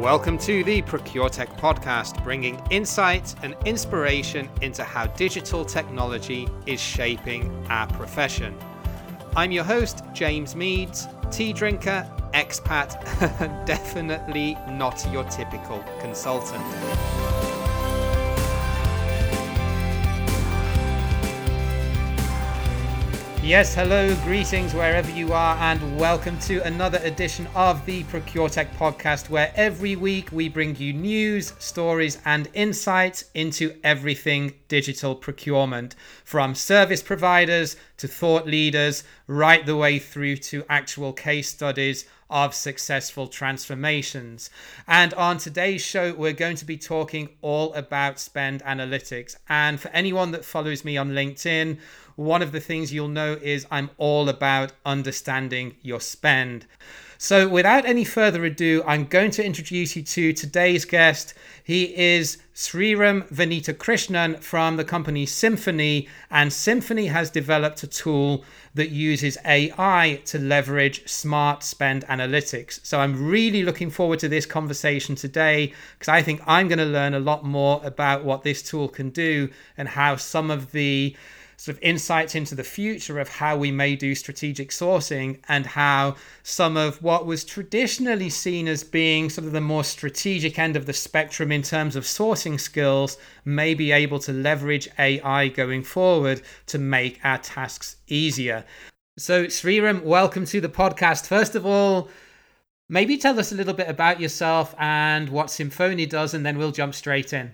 Welcome to the ProcureTech podcast, bringing insight and inspiration into how digital technology is shaping our profession. I'm your host, James Meads, tea drinker, expat, definitely not your typical consultant. Yes, hello, greetings wherever you are, and welcome to another edition of the ProcureTech podcast, where every week we bring you news, stories, and insights into everything digital procurement. From service providers to thought leaders, right the way through to actual case studies of successful transformations. And on today's show, we're going to be talking all about spend analytics. And for anyone that follows me on LinkedIn, one of the things you'll know is I'm all about understanding your spend. So, without any further ado, I'm going to introduce you to today's guest. He is Sreeram Venkitakrishnan from the company Simfoni, and Simfoni has developed a tool that uses AI to leverage smart spend analytics. So, I'm really looking forward to this conversation today because I think I'm going to learn a lot more about what this tool can do and how some of the sort of insights into the future of how we may do strategic sourcing and how some of what was traditionally seen as being sort of the more strategic end of the spectrum in terms of sourcing skills may be able to leverage AI going forward to make our tasks easier. So, Sreeram, welcome to the podcast. First of all, maybe tell us a little bit about yourself and what Simfoni does, and then we'll jump straight in.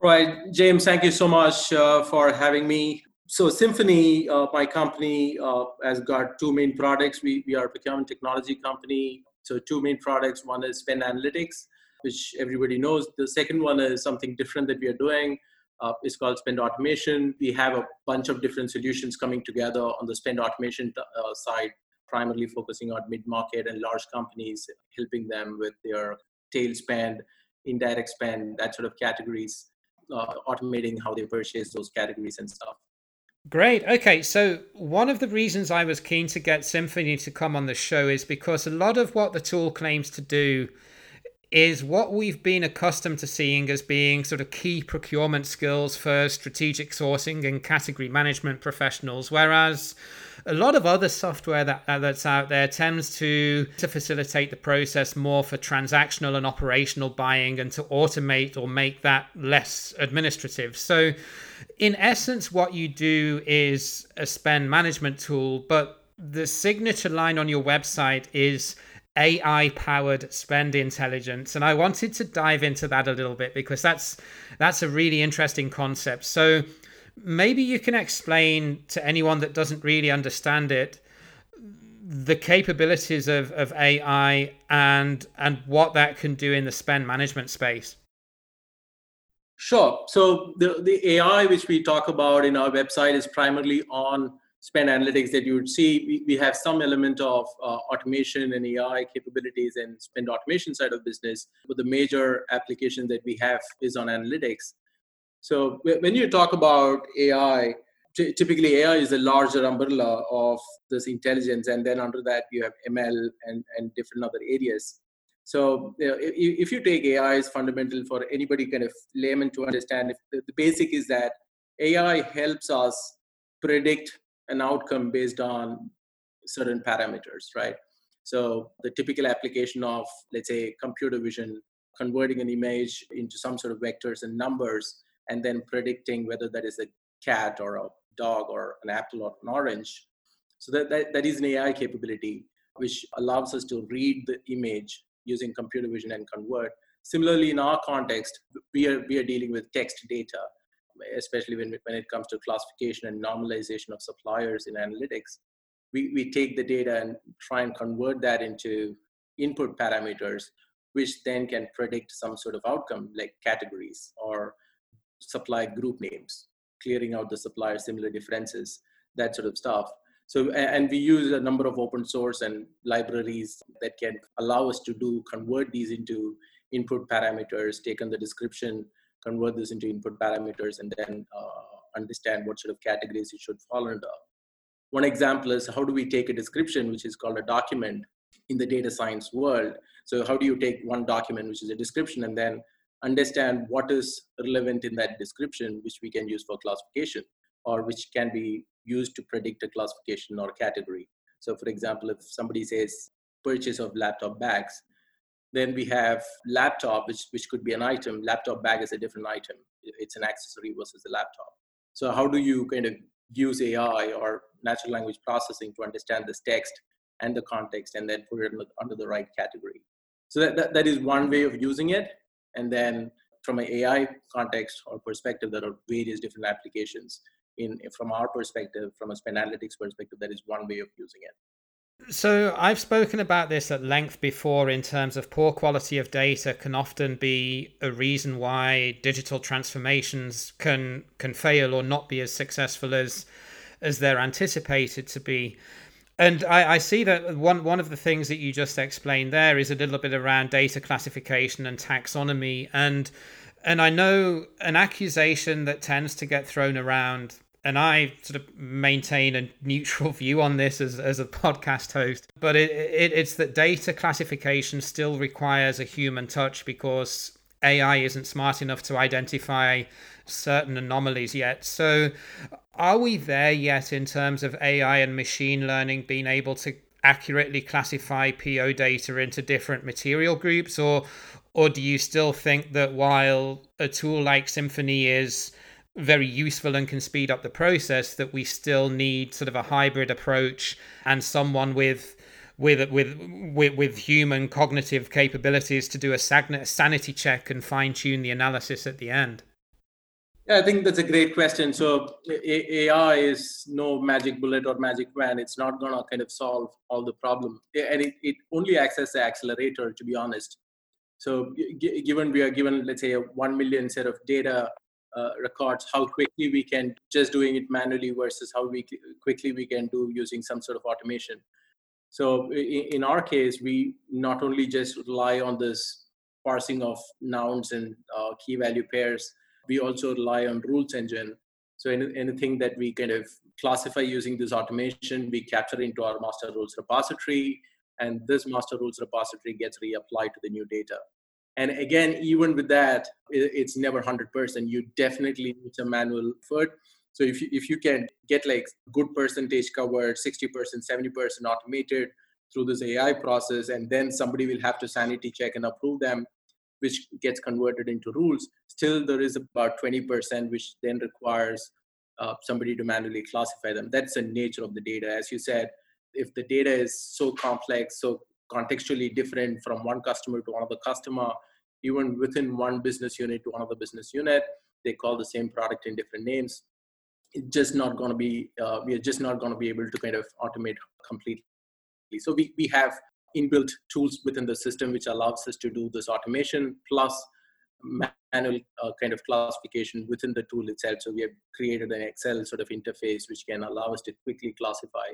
Right, James, thank you so much uh, for having me. So, Simfoni, uh, my company, uh, has got two main products. We, we are a procurement technology company. So, two main products one is spend analytics, which everybody knows. The second one is something different that we are doing. Uh, it's called spend automation. We have a bunch of different solutions coming together on the spend automation uh, side, primarily focusing on mid market and large companies, helping them with their tail spend, indirect spend, that sort of categories Uh, automating how they purchase those categories and stuff. Great. Okay. So, one of the reasons I was keen to get Simfoni to come on the show is because a lot of what the tool claims to do is what we've been accustomed to seeing as being sort of key procurement skills for strategic sourcing and category management professionals. Whereas a lot of other software that uh, that's out there tends to to facilitate the process more for transactional and operational buying and to automate or make that less administrative. So in essence what you do is a spend management tool, but the signature line on your website is AI powered spend intelligence and I wanted to dive into that a little bit because that's that's a really interesting concept. So maybe you can explain to anyone that doesn't really understand it the capabilities of, of AI and and what that can do in the spend management space. Sure. So the, the AI which we talk about in our website is primarily on spend analytics that you would see. We, we have some element of uh, automation and AI capabilities and spend automation side of business, but the major application that we have is on analytics. So when you talk about AI, typically AI is a larger umbrella of this intelligence, and then under that you have ML and, and different other areas. So you know, if, if, you take AI is fundamental for anybody kind of layman to understand. If the basic is that AI helps us predict an outcome based on certain parameters, right? So the typical application of let's say computer vision, converting an image into some sort of vectors and numbers and then predicting whether that is a cat or a dog or an apple or an orange. So that, that, that is an AI capability which allows us to read the image using computer vision and convert. Similarly, in our context, we are, we are dealing with text data, especially when, when it comes to classification and normalization of suppliers in analytics. We, we take the data and try and convert that into input parameters, which then can predict some sort of outcome like categories or supply group names, clearing out the supplier similar differences, that sort of stuff. So, and we use a number of open source and libraries that can allow us to do convert these into input parameters, take on the description, convert this into input parameters, and then uh, understand what sort of categories it should fall under. One example is how do we take a description, which is called a document, in the data science world. So how do you take one document, which is a description, and then understand what is relevant in that description, which we can use for classification, or which can be used to predict a classification or category. So for example, if somebody says purchase of laptop bags, then we have laptop, which, which could be an item. Laptop bag is a different item. It's an accessory versus a laptop. So how do you kind of use AI or natural language processing to understand this text and the context and then put it under the right category? So that, that, that is one way of using it. And then from an AI context or perspective, there are various different applications. In from our perspective, from a spend analytics perspective, that is one way of using it. So I've spoken about this at length before in terms of poor quality of data can often be a reason why digital transformations can can fail or not be as successful as as they're anticipated to be. And I, I see that one one of the things that you just explained there is a little bit around data classification and taxonomy and and I know an accusation that tends to get thrown around and I sort of maintain a neutral view on this as, as a podcast host, but it, it, it's that data classification still requires a human touch because AI isn't smart enough to identify certain anomalies yet. So, are we there yet in terms of AI and machine learning being able to accurately classify PO data into different material groups, or or do you still think that while a tool like Simfoni is very useful and can speed up the process that we still need sort of a hybrid approach and someone with with with with, with human cognitive capabilities to do a sanity check and fine tune the analysis at the end. Yeah i think that's a great question. So ai is no magic bullet or magic wand. It's not to kind of solve all the problem. And it, it only acts as the accelerator to be honest. So given we are given let's say a 1 million set of data uh, records how quickly we can just doing it manually versus how we quickly we can do using some sort of automation. So in, our case we not only just rely on this parsing of nouns and uh, key value pairs we also rely on rules engine. So any, anything that we kind of classify using this automation we capture into our master rules repository and this master rules repository gets reapplied to the new data and again even with that it's never 100% you definitely need some manual effort. So if you, if you can get like good percentage covered 60% 70% automated through this ai process and then somebody will have to sanity check and approve them which gets converted into rules still there is about 20% which then requires uh, somebody to manually classify them. That's the nature of the data. As you said if the data is so complex so contextually different from one customer to another customer even within one business unit to another business unit. They call the same product in different names. It's just not going to be uh, we are just not going to be able to kind of automate completely. So we, we have inbuilt tools within the system which allows us to do this automation plus manual uh, kind of classification within the tool itself. So we have created an excel sort of interface which can allow us to quickly classify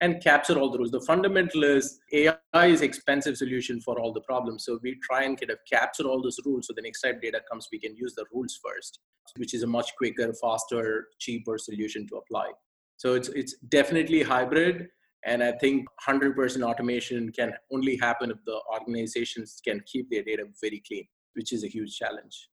and capture all the rules. The fundamental is AI is expensive solution for all the problems. So we try and kind of capture all those rules. So the next time data comes, we can use the rules first, which is a much quicker, faster, cheaper solution to apply. So it's it's definitely hybrid. And I think 100% automation can only happen if the organizations can keep their data very clean, which is a huge challenge.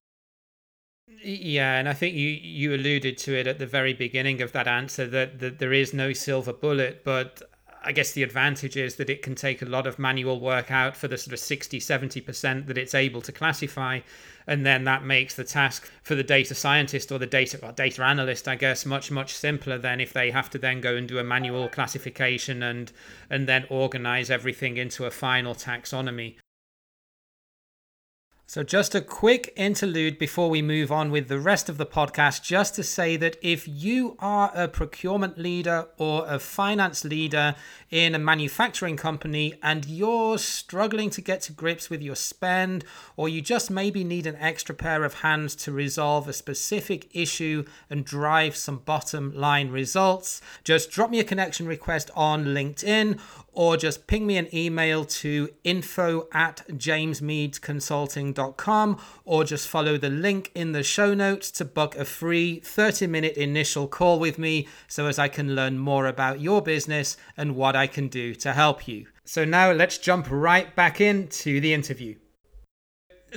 Yeah, and I think you you alluded to it at the very beginning of that answer that, that there is no silver bullet, but I guess the advantage is that it can take a lot of manual work out for the sort of 60, 70% that it's able to classify. And then that makes the task for the data scientist or the data or data analyst, I guess, much, much simpler than if they have to then go and do a manual classification and and then organize everything into a final taxonomy. So, just a quick interlude before we move on with the rest of the podcast, just to say that if you are a procurement leader or a finance leader in a manufacturing company and you're struggling to get to grips with your spend, or you just maybe need an extra pair of hands to resolve a specific issue and drive some bottom line results, just drop me a connection request on LinkedIn or just ping me an email to info at jamesmeadsconsulting.com or just follow the link in the show notes to book a free 30 minute initial call with me so as I can learn more about your business and what I can do to help you. So now let's jump right back into the interview.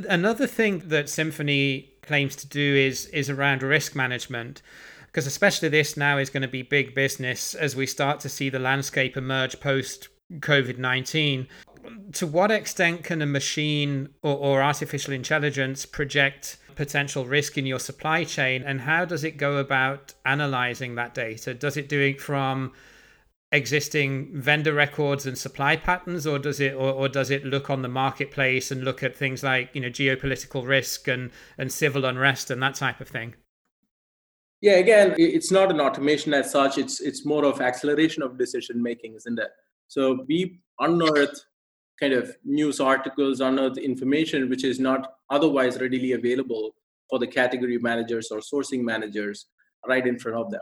Another thing that Simfoni claims to do is is around risk management because especially this now is going to be big business as we start to see the landscape emerge post COVID 19. To what extent can a machine or, or, artificial intelligence project potential risk in your supply chain? And how does it go about analyzing that data? Does it do it from existing vendor records and supply patterns or does it or, or, does it look on the marketplace and look at things like you know geopolitical risk and and civil unrest and that type of thing? Yeah again it's not an automation as such. It's it's more of acceleration of decision making isn't it? So we unearth kind of news articles unearth information which is not otherwise readily available for the category managers or sourcing managers right in front of them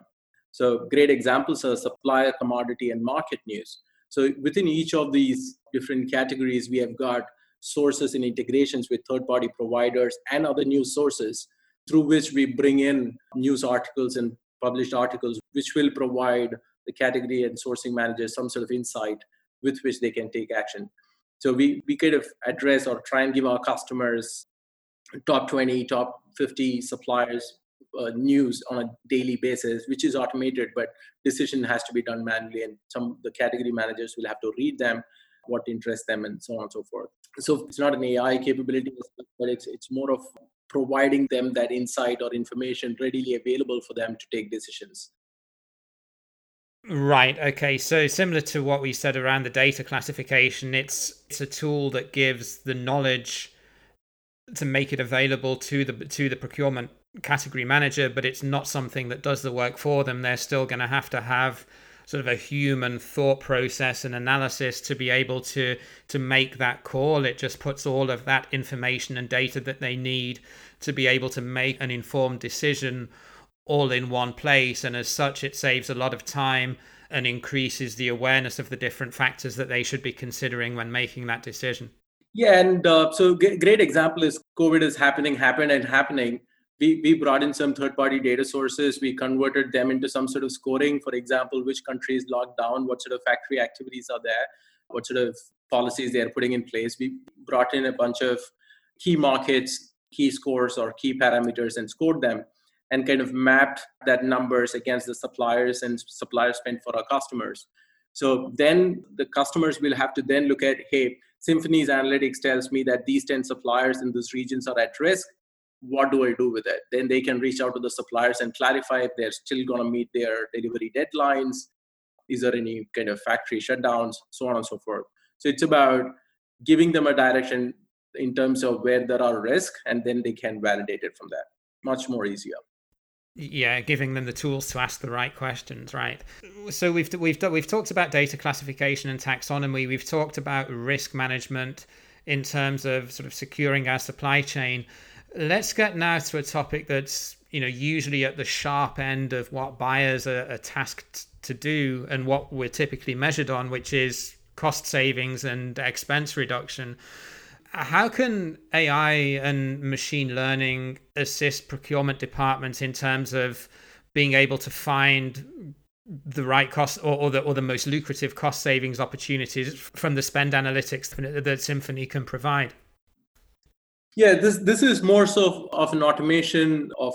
so great examples are supplier, commodity, and market news. So within each of these different categories, we have got sources and integrations with third-party providers and other news sources through which we bring in news articles and published articles, which will provide the category and sourcing managers some sort of insight with which they can take action. So we, we kind of address or try and give our customers top 20, top 50 suppliers uh, news on a daily basis, which is automated, but decision has to be done manually, and some the category managers will have to read them, what interests them, and so on and so forth. So it's not an AI capability, but it's it's more of providing them that insight or information readily available for them to take decisions. Right. Okay. So similar to what we said around the data classification, it's it's a tool that gives the knowledge to make it available to the to the procurement category manager, but it's not something that does the work for them. They're still going to have to have sort of a human thought process and analysis to be able to to make that call. It just puts all of that information and data that they need to be able to make an informed decision all in one place. And as such it saves a lot of time and increases the awareness of the different factors that they should be considering when making that decision. Yeah and uh, so g- great example is covid is happening happened and happening we, we brought in some third party data sources. We converted them into some sort of scoring. For example which countries locked down? What sort of factory activities are there? What sort of policies they are putting in place? We brought in a bunch of key markets key scores or key parameters and scored them and kind of mapped that numbers against the suppliers and supplier spend for our customers. So then the customers will have to then look at hey Simfoni's analytics tells me that these 10 suppliers in these regions are at risk what do I do with it? Then they can reach out to the suppliers and clarify if they're still going to meet their delivery deadlines. Is there any kind of factory shutdowns, so on and so forth. So it's about giving them a direction in terms of where there are risks, and then they can validate it from that. Much more easier. Yeah, giving them the tools to ask the right questions, right? So we've we've we've talked about data classification and taxonomy. We've talked about risk management in terms of sort of securing our supply chain let's get now to a topic that's you know usually at the sharp end of what buyers are, are tasked to do and what we're typically measured on, which is cost savings and expense reduction. How can AI and machine learning assist procurement departments in terms of being able to find the right cost or, or, the or the most lucrative cost savings opportunities from the spend analytics that Simfoni can provide? Yeah, this this is more so of an automation of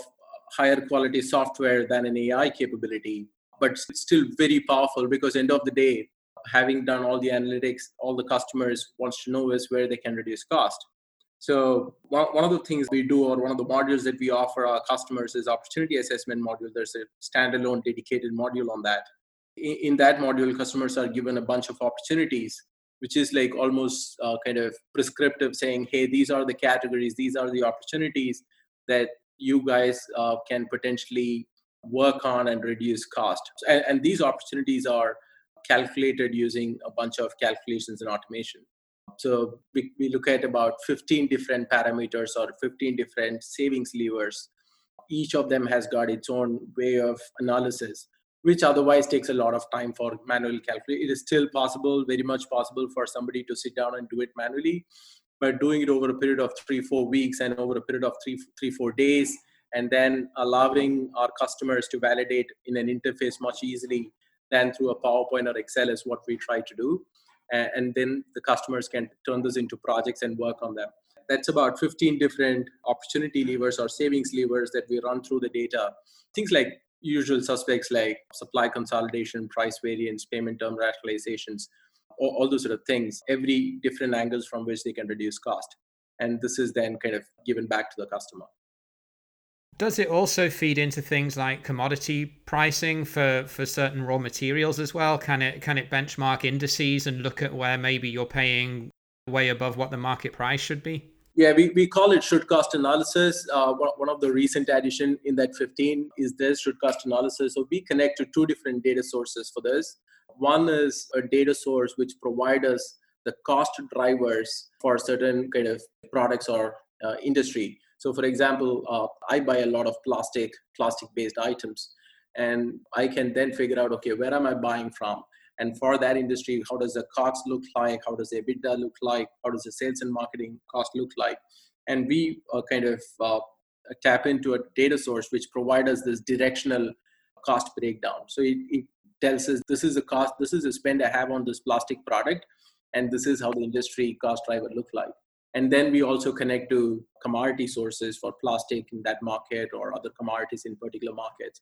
higher quality software than an AI capability, but it's still very powerful because end of the day, having done all the analytics, all the customers wants to know is where they can reduce cost. So one, of the things we do or one of the modules that we offer our customers is opportunity assessment module. There's a standalone dedicated module on that. In that module, customers are given a bunch of opportunities which is like almost uh, kind of prescriptive saying hey these are the categories these are the opportunities that you guys uh, can potentially work on and reduce cost. And, and, these opportunities are calculated using a bunch of calculations and automation. So we, we look at about 15 different parameters or 15 different savings levers. Each of them has got its own way of analysis which otherwise takes a lot of time for manual calculation. It is still possible, very much possible for somebody to sit down and do it manually, but doing it over a period of three, four weeks and over a period of three, three, four days, and then allowing our customers to validate in an interface much easily than through a PowerPoint or Excel is what we try to do. and then the customers can turn this into projects and work on them that's about 15 different opportunity levers or savings levers that we run through the data things like usual suspects like supply consolidation price variance payment term rationalizations all, all those sort of things every different angles from which they can reduce cost and this is then kind of given back to the customer does it also feed into things like commodity pricing for, for certain raw materials as well? Can it can it benchmark indices and look at where maybe you're paying way above what the market price should be? Yeah, we, we call it should cost analysis. Uh, one, of the recent addition in that 15 is this should cost analysis. So we connect to two different data sources for this. One is a data source which provide us the cost drivers for certain kind of products or uh, industry. So, for example, uh, I buy a lot of plastic, plastic-based items, and I can then figure out, okay, where am I buying from? And for that industry, how does the cost look like? How does the EBITDA look like? How does the sales and marketing cost look like? And we uh, kind of uh, tap into a data source which provides us this directional cost breakdown. So it, it tells us this is a cost, this is a spend I have on this plastic product, and this is how the industry cost driver look like and then we also connect to commodity sources for plastic in that market or other commodities in particular markets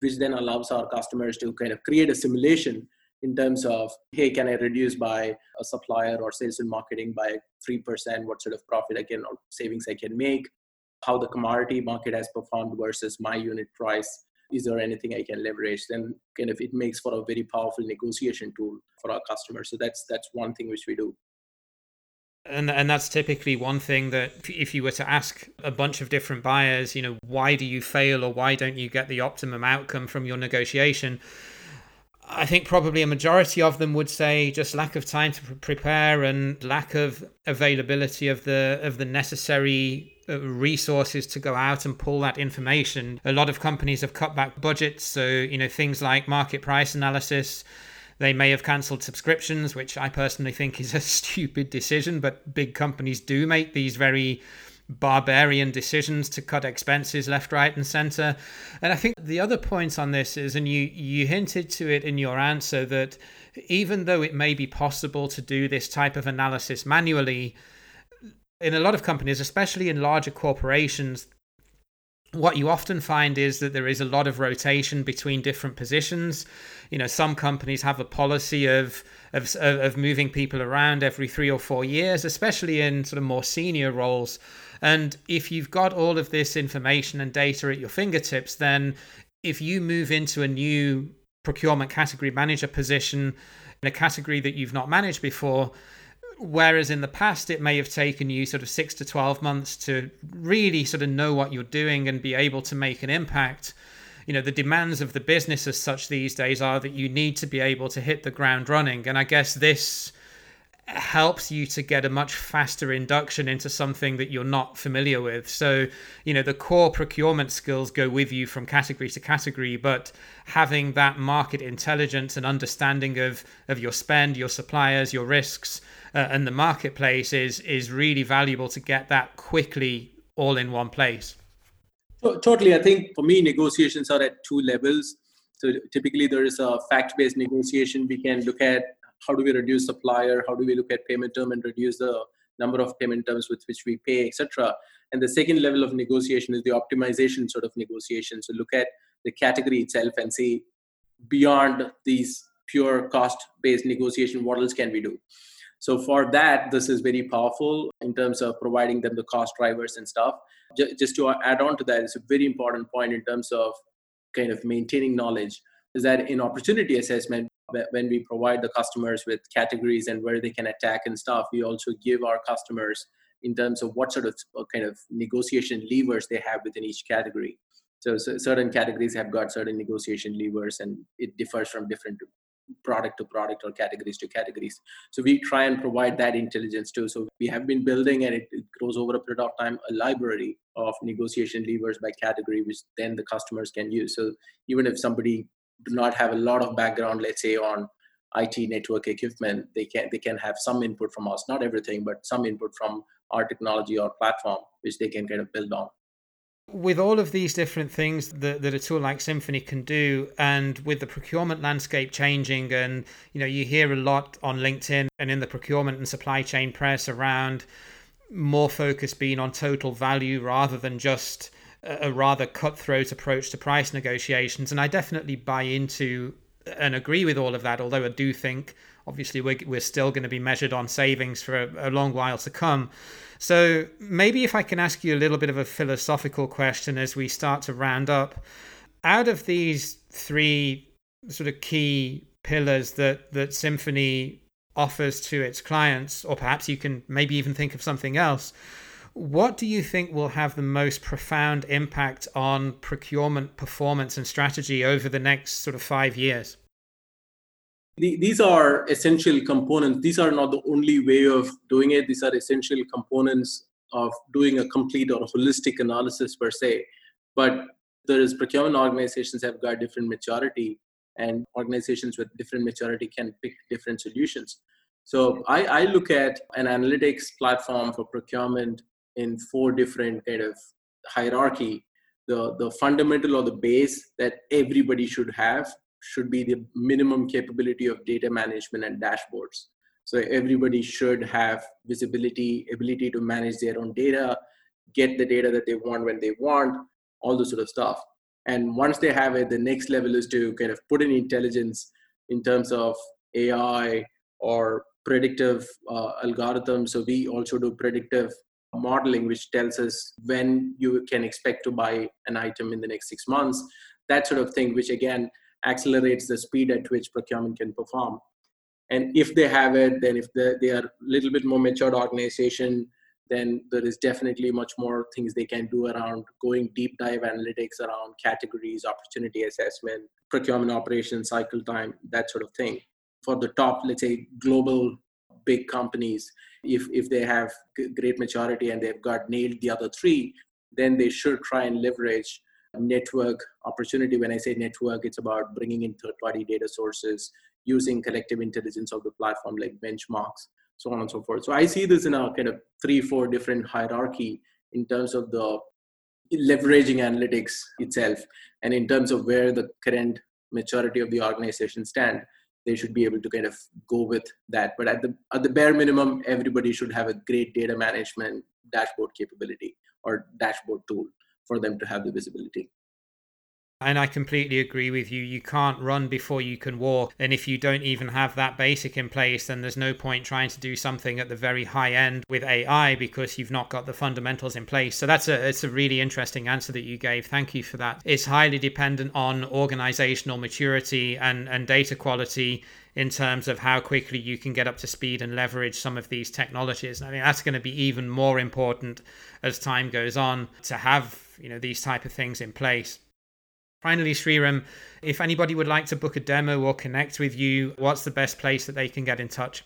which then allows our customers to kind of create a simulation in terms of hey can i reduce by a supplier or sales and marketing by 3% what sort of profit i can or savings i can make? How the commodity market has performed versus my unit price? Is there anything i can leverage? Then kind of it makes for a very powerful negotiation tool for our customers. So that's that's one thing which we do. And and that's typically one thing that if you were to ask a bunch of different buyers you know why do you fail or why don't you get the optimum outcome from your negotiation I think probably a majority of them would say just lack of time to prepare and lack of availability of the of the necessary uh, resources to go out and pull that information. A lot of companies have cut back budgets, so you know things like market price analysis, they may have cancelled subscriptions, which I personally think is a stupid decision, but big companies do make these very barbarian decisions to cut expenses left, right, and center. And I think the other point on this is, and you you hinted to it in your answer that even though it may be possible to do this type of analysis manually, in a lot of companies, especially in larger corporations, what you often find is that there is a lot of rotation between different positions. You know, some companies have a policy of of of moving people around every three or four years, especially in sort of more senior roles. And if you've got all of this information and data at your fingertips, then if you move into a new procurement category manager position in a category that you've not managed before, Whereas in the past, it may have taken you sort of six to 12 months to really sort of know what you're doing and be able to make an impact. You know, the demands of the business as such these days are that you need to be able to hit the ground running. And I guess this helps you to get a much faster induction into something that you're not familiar with. So, you know, the core procurement skills go with you from category to category, but having that market intelligence and understanding of of your spend, your suppliers, your risks, uh, and the marketplace is is really valuable to get that quickly all in one place. Totally, I think for me, negotiations are at two levels. So typically, there is a fact-based negotiation. We can look at how do we reduce supplier, how do we look at payment term and reduce the number of payment terms with which we pay, etc. And the second level of negotiation is the optimization sort of negotiation. So look at the category itself and see beyond these pure cost-based negotiation, what else can we do? So for that, this is very powerful in terms of providing them the cost drivers and stuff. Just to add on to that, it's a very important point in terms of kind of maintaining knowledge is that in opportunity assessment, when we provide the customers with categories and where they can attack and stuff, we also give our customers in terms of what sort of uh, kind of negotiation levers they have within each category. So, so certain categories have got certain negotiation levers, and it differs from different product to product or categories to categories. So we try and provide that intelligence too. So we have been building and it, it grows over a period of time a library of negotiation levers by category, which then the customers can use. So even if somebody do not have a lot of background, let's say on IT network equipment, they can they can have some input from us, not everything, but some input from our technology or platform, which they can kind of build on. with all of these different things that, that a tool like Simfoni can do and with the procurement landscape changing and you know you hear a lot on linkedin and in the procurement and supply chain press around more focus being on total value rather than just a rather cutthroat approach to price negotiations and i definitely buy into and agree with all of that although i do think obviously we're, we're still going to be measured on savings for a, a long while to come so maybe if I can ask you a little bit of a philosophical question as we start to round up, out of these three sort of key pillars that that Simfoni offers to its clients, or perhaps you can maybe even think of something else. What do you think will have the most profound impact on procurement performance and strategy over the next sort of five years? these are essential components. These are not the only way of doing it. These are essential components of doing a complete or holistic analysis per se. But there is procurement organizations have got different maturity, and organizations with different maturity can pick different solutions. So I, I look at an analytics platform for procurement in four different kind of hierarchy. The, the fundamental or the base that everybody should have should be the minimum capability of data management and dashboards. So everybody should have visibility, ability to manage their own data, get the data that they want when they want, all this sort of stuff. And once they have it, the next level is to kind of put in intelligence in terms of AI or predictive uh, algorithms. So we also do predictive modeling, which tells us when you can expect to buy an item in the next six months, that sort of thing, which again accelerates the speed at which procurement can perform. And if they have it, then if they, are a little bit more matured organization, then there is definitely much more things they can do around going deep dive analytics around categories, opportunity assessment, procurement operations, cycle time, that sort of thing. For the top, let's say global big companies, if if they have great maturity and they've got nailed the other three, then they should try and leverage network opportunity. When I say network, it's about bringing in third party data sources, using collective intelligence of the platform like benchmarks, so on and so forth. So I see this in a kind of three, four different hierarchy in terms of the leveraging analytics itself and in terms of where the current maturity of the organization stand they should be able to kind of go with that but at the at the bare minimum everybody should have a great data management dashboard capability or dashboard tool for them to have the visibility. And I completely agree with you. You can't run before you can walk. And if you don't even have that basic in place, then there's no point trying to do something at the very high end with AI because you've not got the fundamentals in place. So that's a it's a really interesting answer that you gave. Thank you for that. It's highly dependent on organizational maturity and, and data quality in terms of how quickly you can get up to speed and leverage some of these technologies. I mean, that's going to be even more important as time goes on to have you know these type of things in place. Finally, Sreeram, if anybody would like to book a demo or connect with you, what's the best place that they can get in touch?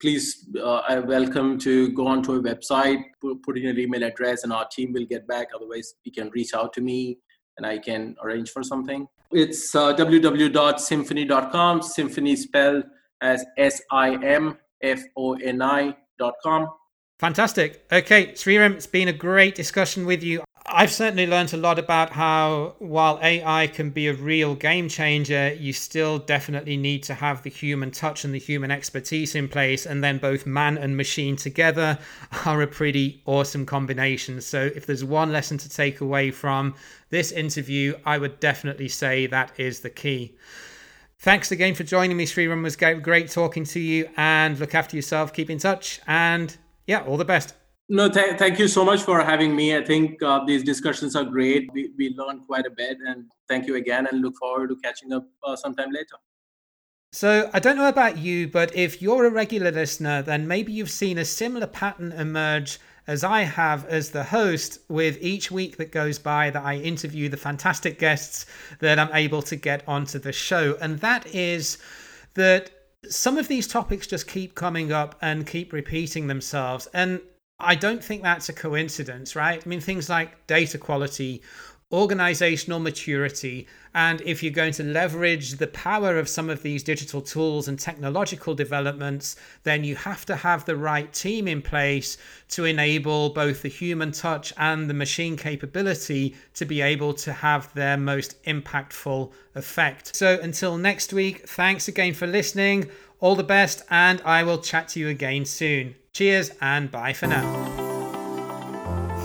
Please, uh, I welcome to go onto a website, put, in your email address, and our team will get back. Otherwise, you can reach out to me and I can arrange for something. It's uh, www.simfoni.com. Simfoni spelled as S I M F O N I.com. Fantastic. Okay, Sreeram, it's been a great discussion with you. I've certainly learned a lot about how, while AI can be a real game changer, you still definitely need to have the human touch and the human expertise in place. And then both man and machine together are a pretty awesome combination. So, if there's one lesson to take away from this interview, I would definitely say that is the key. Thanks again for joining me, Sreeram. It was great talking to you. And look after yourself, keep in touch, and yeah, all the best. No, th- thank you so much for having me. I think uh, these discussions are great. We, we learned quite a bit, and thank you again, and look forward to catching up uh, sometime later. So, I don't know about you, but if you're a regular listener, then maybe you've seen a similar pattern emerge as I have as the host with each week that goes by that I interview the fantastic guests that I'm able to get onto the show. And that is that some of these topics just keep coming up and keep repeating themselves. And I don't think that's a coincidence, right? I mean, things like data quality organizational maturity. And if you're going to leverage the power of some of these digital tools and technological developments, then you have to have the right team in place to enable both the human touch and the machine capability to be able to have their most impactful effect. So until next week, thanks again for listening. All the best, and I will chat to you again soon. Cheers and bye for now.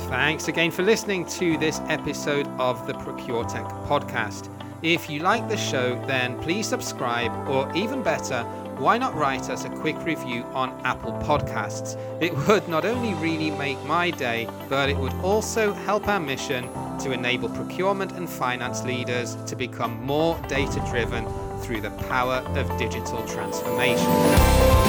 Thanks again for listening to this episode of the ProcureTech podcast. If you like the show, then please subscribe, or even better, why not write us a quick review on Apple Podcasts? It would not only really make my day, but it would also help our mission to enable procurement and finance leaders to become more data driven through the power of digital transformation.